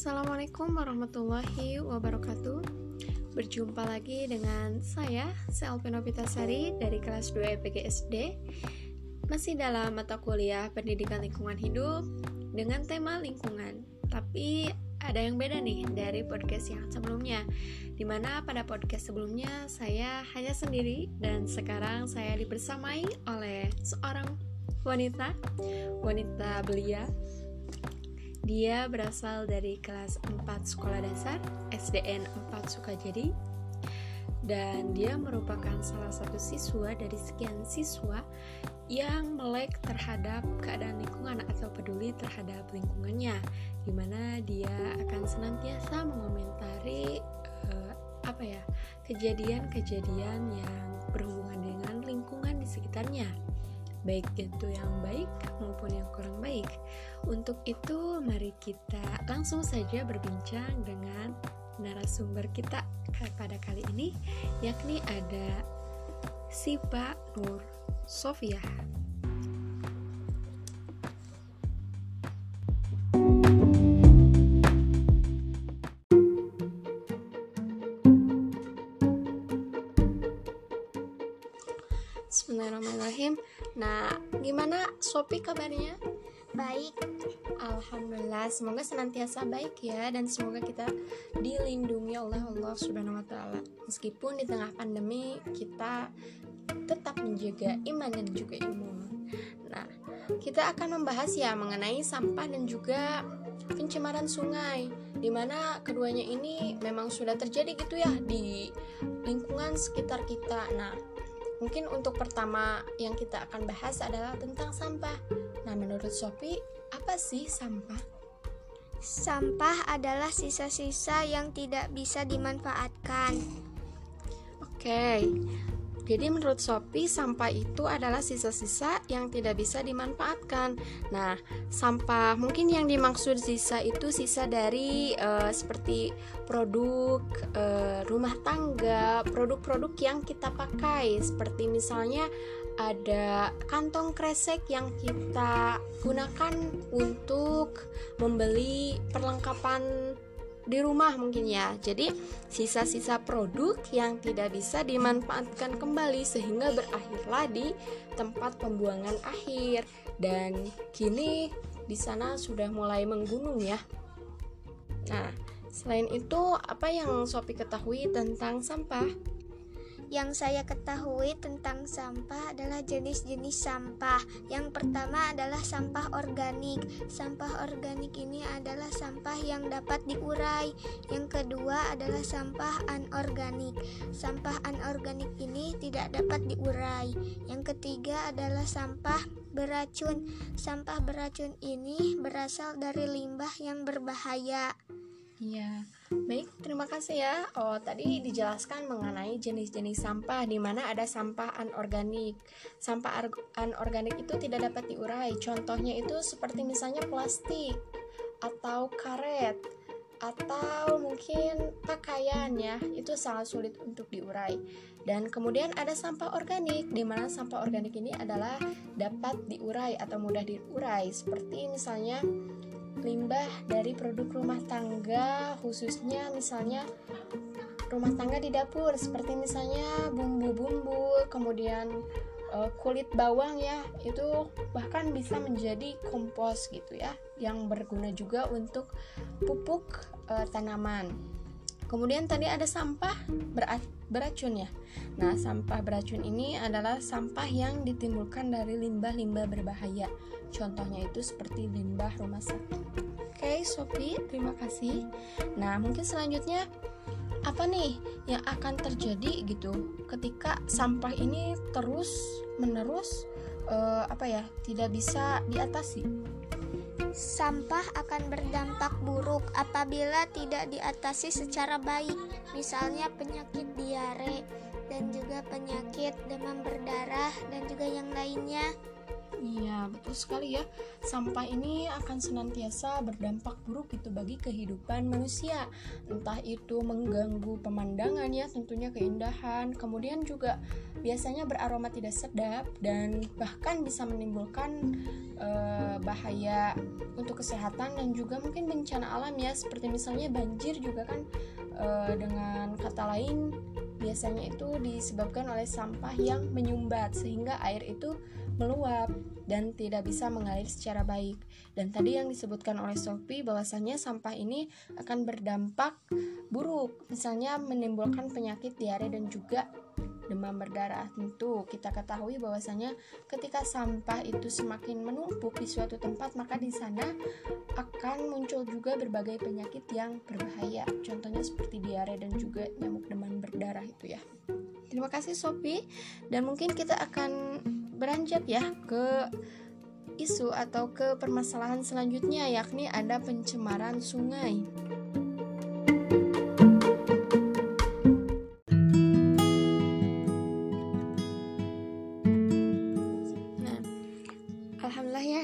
Assalamualaikum warahmatullahi wabarakatuh. Berjumpa lagi dengan saya, Selvi Novitasari dari kelas 2 EPGSD Masih dalam mata kuliah pendidikan lingkungan hidup dengan tema lingkungan. Tapi ada yang beda nih dari podcast yang sebelumnya Di mana pada podcast sebelumnya saya hanya sendiri Dan sekarang saya dibersamai oleh seorang wanita Wanita belia dia berasal dari kelas 4 sekolah dasar SDN 4 Sukajadi. Dan dia merupakan salah satu siswa dari sekian siswa yang melek terhadap keadaan lingkungan atau peduli terhadap lingkungannya di mana dia akan senantiasa mengomentari uh, apa ya kejadian-kejadian yang berhubungan dengan lingkungan di sekitarnya baik itu yang baik maupun yang kurang baik. Untuk itu, mari kita langsung saja berbincang dengan narasumber kita pada kali ini, yakni ada Sipa Nur Sofia. Bismillahirrahmanirrahim. Nah, gimana Sopi kabarnya? Baik. Alhamdulillah, semoga senantiasa baik ya dan semoga kita dilindungi oleh Allah Subhanahu wa taala. Meskipun di tengah pandemi kita tetap menjaga iman dan juga imun. Nah, kita akan membahas ya mengenai sampah dan juga pencemaran sungai di mana keduanya ini memang sudah terjadi gitu ya di lingkungan sekitar kita. Nah, Mungkin untuk pertama yang kita akan bahas adalah tentang sampah. Nah, menurut Sophie, apa sih sampah? Sampah adalah sisa-sisa yang tidak bisa dimanfaatkan. Oke, jadi menurut Sophie, sampah itu adalah sisa-sisa yang tidak bisa dimanfaatkan. Nah, sampah mungkin yang dimaksud sisa itu sisa dari uh, seperti produk uh, rumah tangga, produk-produk yang kita pakai seperti misalnya ada kantong kresek yang kita gunakan untuk membeli perlengkapan di rumah mungkin ya. Jadi sisa-sisa produk yang tidak bisa dimanfaatkan kembali sehingga berakhirlah di tempat pembuangan akhir dan kini di sana sudah mulai menggunung ya. Nah, selain itu apa yang Sopi ketahui tentang sampah? Yang saya ketahui tentang sampah adalah jenis-jenis sampah. Yang pertama adalah sampah organik. Sampah organik ini adalah sampah yang dapat diurai. Yang kedua adalah sampah anorganik. Sampah anorganik ini tidak dapat diurai. Yang ketiga adalah sampah beracun. Sampah beracun ini berasal dari limbah yang berbahaya. Iya. Baik, terima kasih ya. Oh, tadi dijelaskan mengenai jenis-jenis sampah di mana ada sampah anorganik. Sampah anorganik itu tidak dapat diurai. Contohnya itu seperti misalnya plastik atau karet atau mungkin pakaian ya. Itu sangat sulit untuk diurai. Dan kemudian ada sampah organik di mana sampah organik ini adalah dapat diurai atau mudah diurai seperti misalnya limbah dari produk rumah tangga khususnya misalnya rumah tangga di dapur seperti misalnya bumbu-bumbu kemudian uh, kulit bawang ya itu bahkan bisa menjadi kompos gitu ya yang berguna juga untuk pupuk uh, tanaman. Kemudian tadi ada sampah beracun ya. Nah, sampah beracun ini adalah sampah yang ditimbulkan dari limbah-limbah berbahaya. Contohnya itu seperti limbah rumah sakit. Oke, Sophie, terima kasih. Nah, mungkin selanjutnya apa nih yang akan terjadi gitu ketika sampah ini terus menerus uh, apa ya tidak bisa diatasi Sampah akan berdampak buruk apabila tidak diatasi secara baik, misalnya penyakit diare dan juga penyakit demam berdarah dan juga yang lainnya. Iya, betul sekali ya. Sampah ini akan senantiasa berdampak buruk gitu bagi kehidupan manusia. Entah itu mengganggu pemandangan ya, tentunya keindahan. Kemudian juga biasanya beraroma tidak sedap dan bahkan bisa menimbulkan uh, bahaya untuk kesehatan dan juga mungkin bencana alam ya, seperti misalnya banjir juga kan uh, dengan kata lain biasanya itu disebabkan oleh sampah yang menyumbat sehingga air itu meluap dan tidak bisa mengalir secara baik. Dan tadi yang disebutkan oleh Sophie bahwasanya sampah ini akan berdampak buruk, misalnya menimbulkan penyakit diare dan juga demam berdarah. Tentu kita ketahui bahwasanya ketika sampah itu semakin menumpuk di suatu tempat, maka di sana akan muncul juga berbagai penyakit yang berbahaya. Contohnya seperti diare dan juga nyamuk demam berdarah itu ya. Terima kasih Sophie dan mungkin kita akan beranjak ya ke isu atau ke permasalahan selanjutnya yakni ada pencemaran sungai.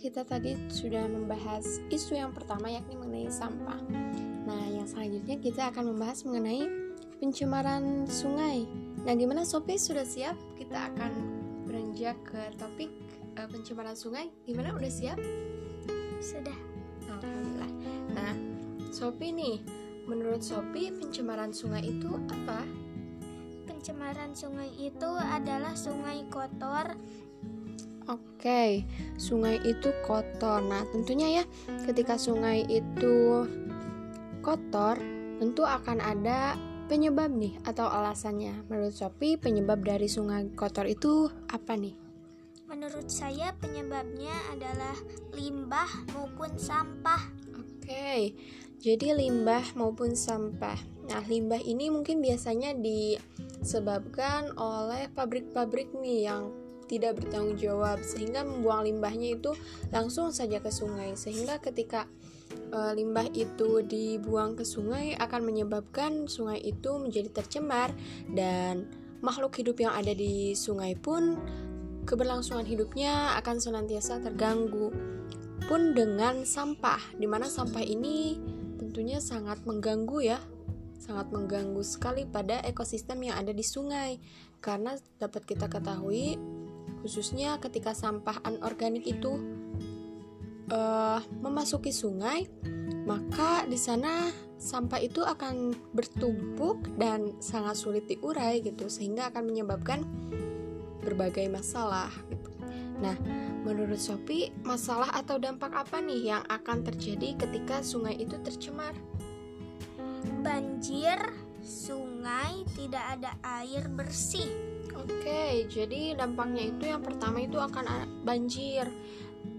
kita tadi sudah membahas isu yang pertama yakni mengenai sampah. Nah, yang selanjutnya kita akan membahas mengenai pencemaran sungai. Nah, gimana Sophie sudah siap? Kita akan beranjak ke topik uh, pencemaran sungai. Gimana udah siap? Sudah. Alhamdulillah. Nah, Sophie nih, menurut Sophie pencemaran sungai itu apa? Pencemaran sungai itu adalah sungai kotor Oke, sungai itu kotor. Nah, tentunya ya, ketika sungai itu kotor, tentu akan ada penyebab nih atau alasannya. Menurut Sopi, penyebab dari sungai kotor itu apa nih? Menurut saya penyebabnya adalah limbah maupun sampah. Oke, jadi limbah maupun sampah. Nah, limbah ini mungkin biasanya disebabkan oleh pabrik-pabrik nih yang tidak bertanggung jawab sehingga membuang limbahnya itu langsung saja ke sungai sehingga ketika e, limbah itu dibuang ke sungai akan menyebabkan sungai itu menjadi tercemar dan makhluk hidup yang ada di sungai pun keberlangsungan hidupnya akan senantiasa terganggu pun dengan sampah di mana sampah ini tentunya sangat mengganggu ya sangat mengganggu sekali pada ekosistem yang ada di sungai. Karena dapat kita ketahui khususnya ketika sampah anorganik itu uh, memasuki sungai, maka di sana sampah itu akan bertumpuk dan sangat sulit diurai gitu, sehingga akan menyebabkan berbagai masalah. Gitu. Nah, menurut Sophie, masalah atau dampak apa nih yang akan terjadi ketika sungai itu tercemar? Banjir, sungai tidak ada air bersih Oke, jadi dampaknya itu yang pertama itu akan banjir.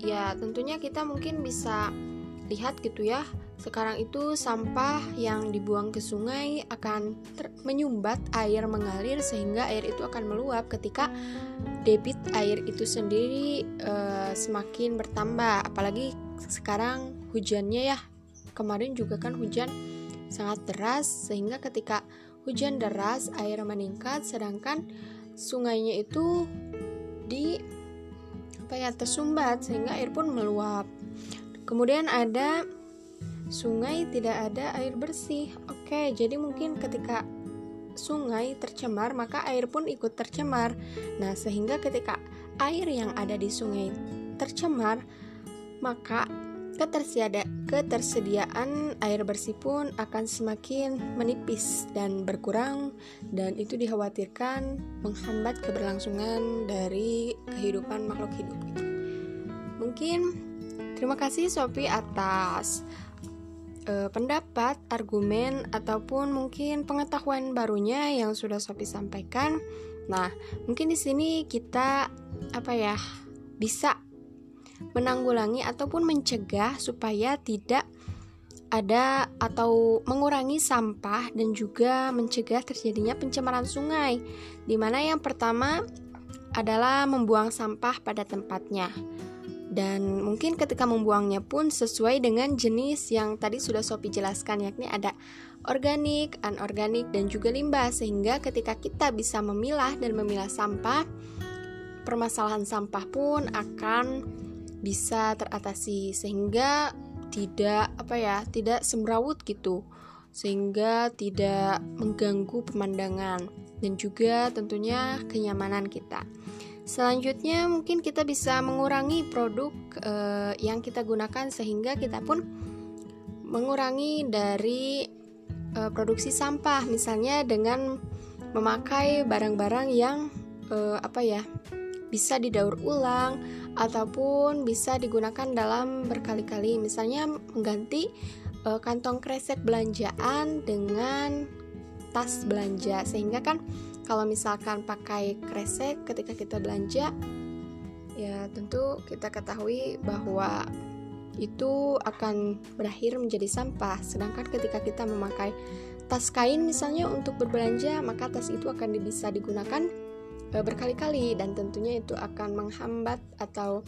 Ya, tentunya kita mungkin bisa lihat gitu ya. Sekarang itu sampah yang dibuang ke sungai akan menyumbat air mengalir sehingga air itu akan meluap ketika debit air itu sendiri e, semakin bertambah. Apalagi sekarang hujannya ya. Kemarin juga kan hujan sangat deras sehingga ketika hujan deras air meningkat sedangkan sungainya itu di apa ya tersumbat sehingga air pun meluap. Kemudian ada sungai tidak ada air bersih. Oke, jadi mungkin ketika sungai tercemar maka air pun ikut tercemar. Nah, sehingga ketika air yang ada di sungai tercemar maka ketersediaan, ketersediaan air bersih pun akan semakin menipis dan berkurang dan itu dikhawatirkan menghambat keberlangsungan dari kehidupan makhluk hidup gitu. Mungkin terima kasih Sophie atas uh, pendapat, argumen ataupun mungkin pengetahuan barunya yang sudah Sophie sampaikan. Nah, mungkin di sini kita apa ya bisa menanggulangi ataupun mencegah supaya tidak ada atau mengurangi sampah dan juga mencegah terjadinya pencemaran sungai. Di mana yang pertama adalah membuang sampah pada tempatnya. Dan mungkin ketika membuangnya pun sesuai dengan jenis yang tadi sudah Sopi jelaskan yakni ada organik, anorganik dan juga limbah sehingga ketika kita bisa memilah dan memilah sampah permasalahan sampah pun akan bisa teratasi sehingga tidak apa ya tidak semrawut gitu sehingga tidak mengganggu pemandangan dan juga tentunya kenyamanan kita. Selanjutnya mungkin kita bisa mengurangi produk uh, yang kita gunakan sehingga kita pun mengurangi dari uh, produksi sampah misalnya dengan memakai barang-barang yang uh, apa ya bisa didaur ulang ataupun bisa digunakan dalam berkali-kali. Misalnya mengganti uh, kantong kresek belanjaan dengan tas belanja. Sehingga kan kalau misalkan pakai kresek ketika kita belanja ya tentu kita ketahui bahwa itu akan berakhir menjadi sampah. Sedangkan ketika kita memakai tas kain misalnya untuk berbelanja maka tas itu akan bisa digunakan e, berkali-kali dan tentunya itu akan menghambat atau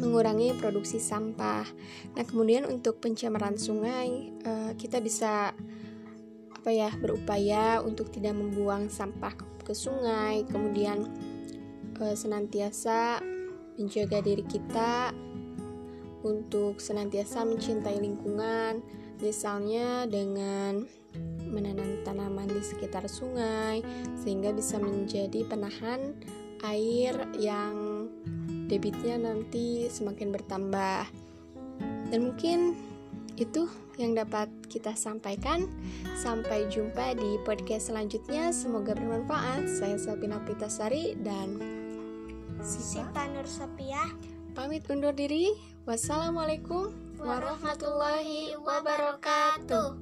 mengurangi produksi sampah. Nah, kemudian untuk pencemaran sungai e, kita bisa apa ya berupaya untuk tidak membuang sampah ke sungai, kemudian e, senantiasa menjaga diri kita untuk senantiasa mencintai lingkungan, misalnya dengan menanam tanaman di sekitar sungai sehingga bisa menjadi penahan air yang debitnya nanti semakin bertambah. Dan mungkin itu yang dapat kita sampaikan. Sampai jumpa di podcast selanjutnya. Semoga bermanfaat. Saya Sapina Pitasari dan Sita Nur Sopiah pamit undur diri. Wassalamualaikum warahmatullahi wabarakatuh.